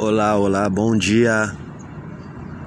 Olá, olá, bom dia.